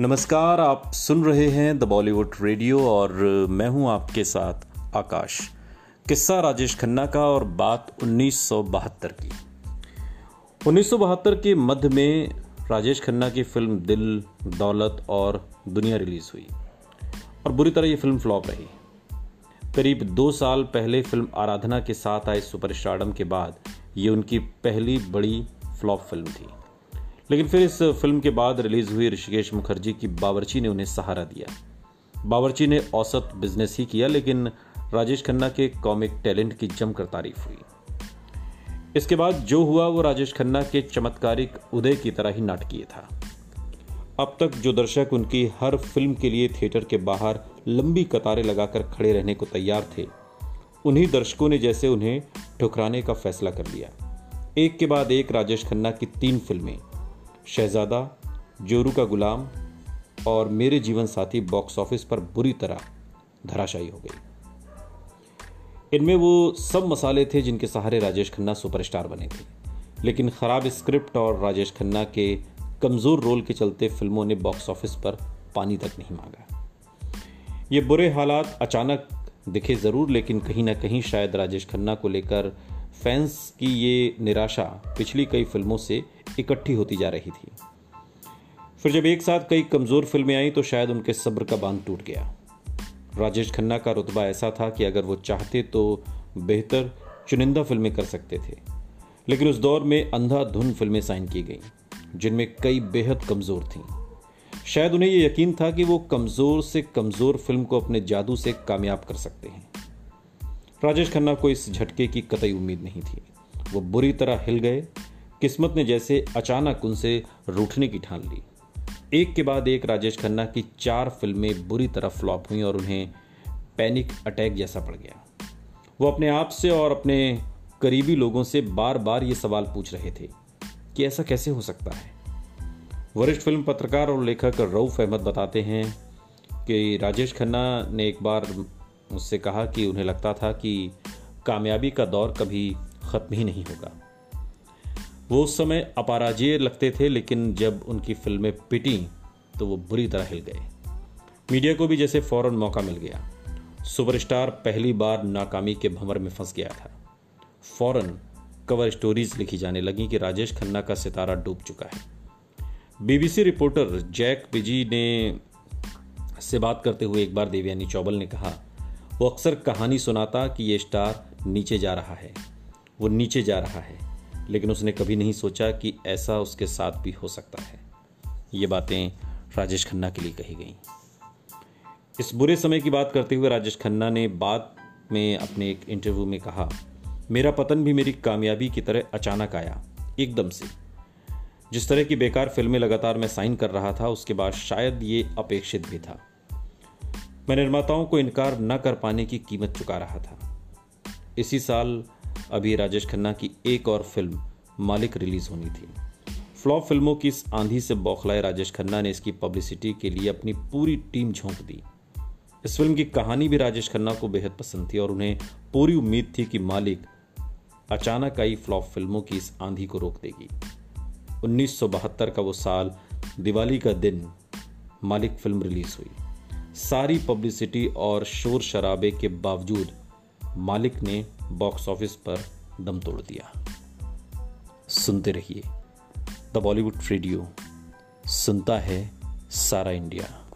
नमस्कार, आप सुन रहे हैं द बॉलीवुड रेडियो और मैं हूँ आपके साथ आकाश। किस्सा राजेश खन्ना का और बात उन्नीस सौ बहत्तर की। उन्नीस सौ बहत्तर के मध्य में राजेश खन्ना की फ़िल्म दिल, दौलत और दुनिया रिलीज़ हुई और बुरी तरह ये फ़िल्म फ्लॉप रही। करीब दो साल पहले फ़िल्म आराधना के साथ आए सुपरस्टारडम के बाद ये उनकी पहली बड़ी फ्लॉप फ़िल्म थी। लेकिन फिर इस फ़िल्म के बाद रिलीज़ हुई ऋषिकेश मुखर्जी की बावर्ची ने उन्हें सहारा दिया। बावर्ची ने औसत बिज़नेस ही किया, लेकिन राजेश खन्ना के कॉमिक टैलेंट की जमकर तारीफ़ हुई। इसके बाद जो हुआ, वो राजेश खन्ना के चमत्कारिक उदय की तरह ही नाटकीय था। अब तक जो दर्शक उनकी हर फ़िल्म के लिए थिएटर के बाहर लंबी कतारें लगाकर खड़े रहने को तैयार थे, उन्हीं दर्शकों ने जैसे उन्हें ठुकराने का फैसला कर लिया। एक के बाद एक राजेश खन्ना की तीन फ़िल्में शहजादा, जोरू का गुलाम और मेरे जीवन साथी बॉक्स ऑफ़िस पर बुरी तरह धराशायी हो गई। इनमें वो सब मसाले थे जिनके सहारे राजेश खन्ना सुपरस्टार बने थे। लेकिन खराब स्क्रिप्ट और राजेश खन्ना के कमज़ोर रोल के चलते फ़िल्मों ने बॉक्स ऑफ़िस पर पानी तक नहीं मांगा। ये बुरे हालात अचानक दिखे ज़रूर, लेकिन कहीं ना कहीं शायद राजेश खन्ना को लेकर फैंस की ये निराशा पिछली कई फ़िल्मों से इकट्ठी होती जा रही थी। फिर जब एक साथ कई कमज़ोर फ़िल्में आई तो शायद उनके सब्र का बाँध टूट गया। राजेश खन्ना का रुतबा ऐसा था कि अगर वो चाहते तो बेहतर चुनिंदा फ़िल्में कर सकते थे। लेकिन उस दौर में अंधाधुन फ़िल्में साइन की गईं, जिनमें कई बेहद कमज़ोर थीं। शायद उन्हें यह यकीन था कि वो कमज़ोर से कमज़ोर फ़िल्म को अपने जादू से कामयाब कर सकते हैं। राजेश खन्ना को इस झटके की कतई उम्मीद नहीं थी। वो बुरी तरह हिल गए। किस्मत ने जैसे अचानक उनसे रूठने की ठान ली। एक के बाद एक राजेश खन्ना की चार फ़िल्में बुरी तरह फ्लॉप हुई और उन्हें पैनिक अटैक जैसा पड़ गया। वो अपने आप से और अपने करीबी लोगों से बार बार ये सवाल पूछ रहे थे कि ऐसा कैसे हो सकता है? वरिष्ठ फ़िल्म पत्रकार और लेखक रऊफ अहमद बताते हैं कि राजेश खन्ना ने एक बार मुझसे कहा कि उन्हें लगता था कि कामयाबी का दौर कभी ख़त्म ही नहीं होगा। वो उस समय अपराजय लगते थे, लेकिन जब उनकी फ़िल्में पिटी तो वो बुरी तरह हिल गए। मीडिया को भी जैसे फ़ौरन मौका मिल गया। सुपरस्टार पहली बार नाकामी के भंवर में फंस गया था। फ़ौरन कवर स्टोरीज लिखी जाने लगी कि राजेश खन्ना का सितारा डूब चुका है। बीबीसी रिपोर्टर जैक बिज़ी ने से बात करते हुए एक बार देवयानी चौबल ने कहा वो अक्सर कहानी सुनाता कि ये स्टार नीचे जा रहा है, वो नीचे जा रहा है, लेकिन उसने कभी नहीं सोचा कि ऐसा उसके साथ भी हो सकता है। ये बातें राजेश खन्ना के लिए कही गई। इस बुरे समय की बात करते हुए राजेश खन्ना ने बाद में अपने एक इंटरव्यू में कहा, मेरा पतन भी मेरी कामयाबी की तरह अचानक आया, एकदम से। जिस तरह की बेकार फ़िल्में लगातार मैं साइन कर रहा था, उसके बाद शायद ये अपेक्षित भी था। मैं निर्माताओं को इनकार न कर पाने की कीमत चुका रहा था। इसी साल अभी राजेश खन्ना की एक और फ़िल्म, मालिक रिलीज़ होनी थी। फ्लॉप फ़िल्मों की इस आंधी से बौखलाए राजेश खन्ना ने इसकी पब्लिसिटी के लिए अपनी पूरी टीम झोंक दी। इस फ़िल्म की कहानी भी राजेश खन्ना को बेहद पसंद थी और उन्हें पूरी उम्मीद थी कि मालिक अचानक आई फ्लॉप फ़िल्मों की इस आंधी को रोक देगी। 1972 का वो साल, दिवाली का दिन, मालिक फ़िल्म रिलीज़ हुई। सारी पब्लिसिटी और शोर शराबे के बावजूद मालिक ने बॉक्स ऑफ़िस पर दम तोड़ दिया। सुनते रहिए। The Bollywood radio. सुनता है सारा इंडिया।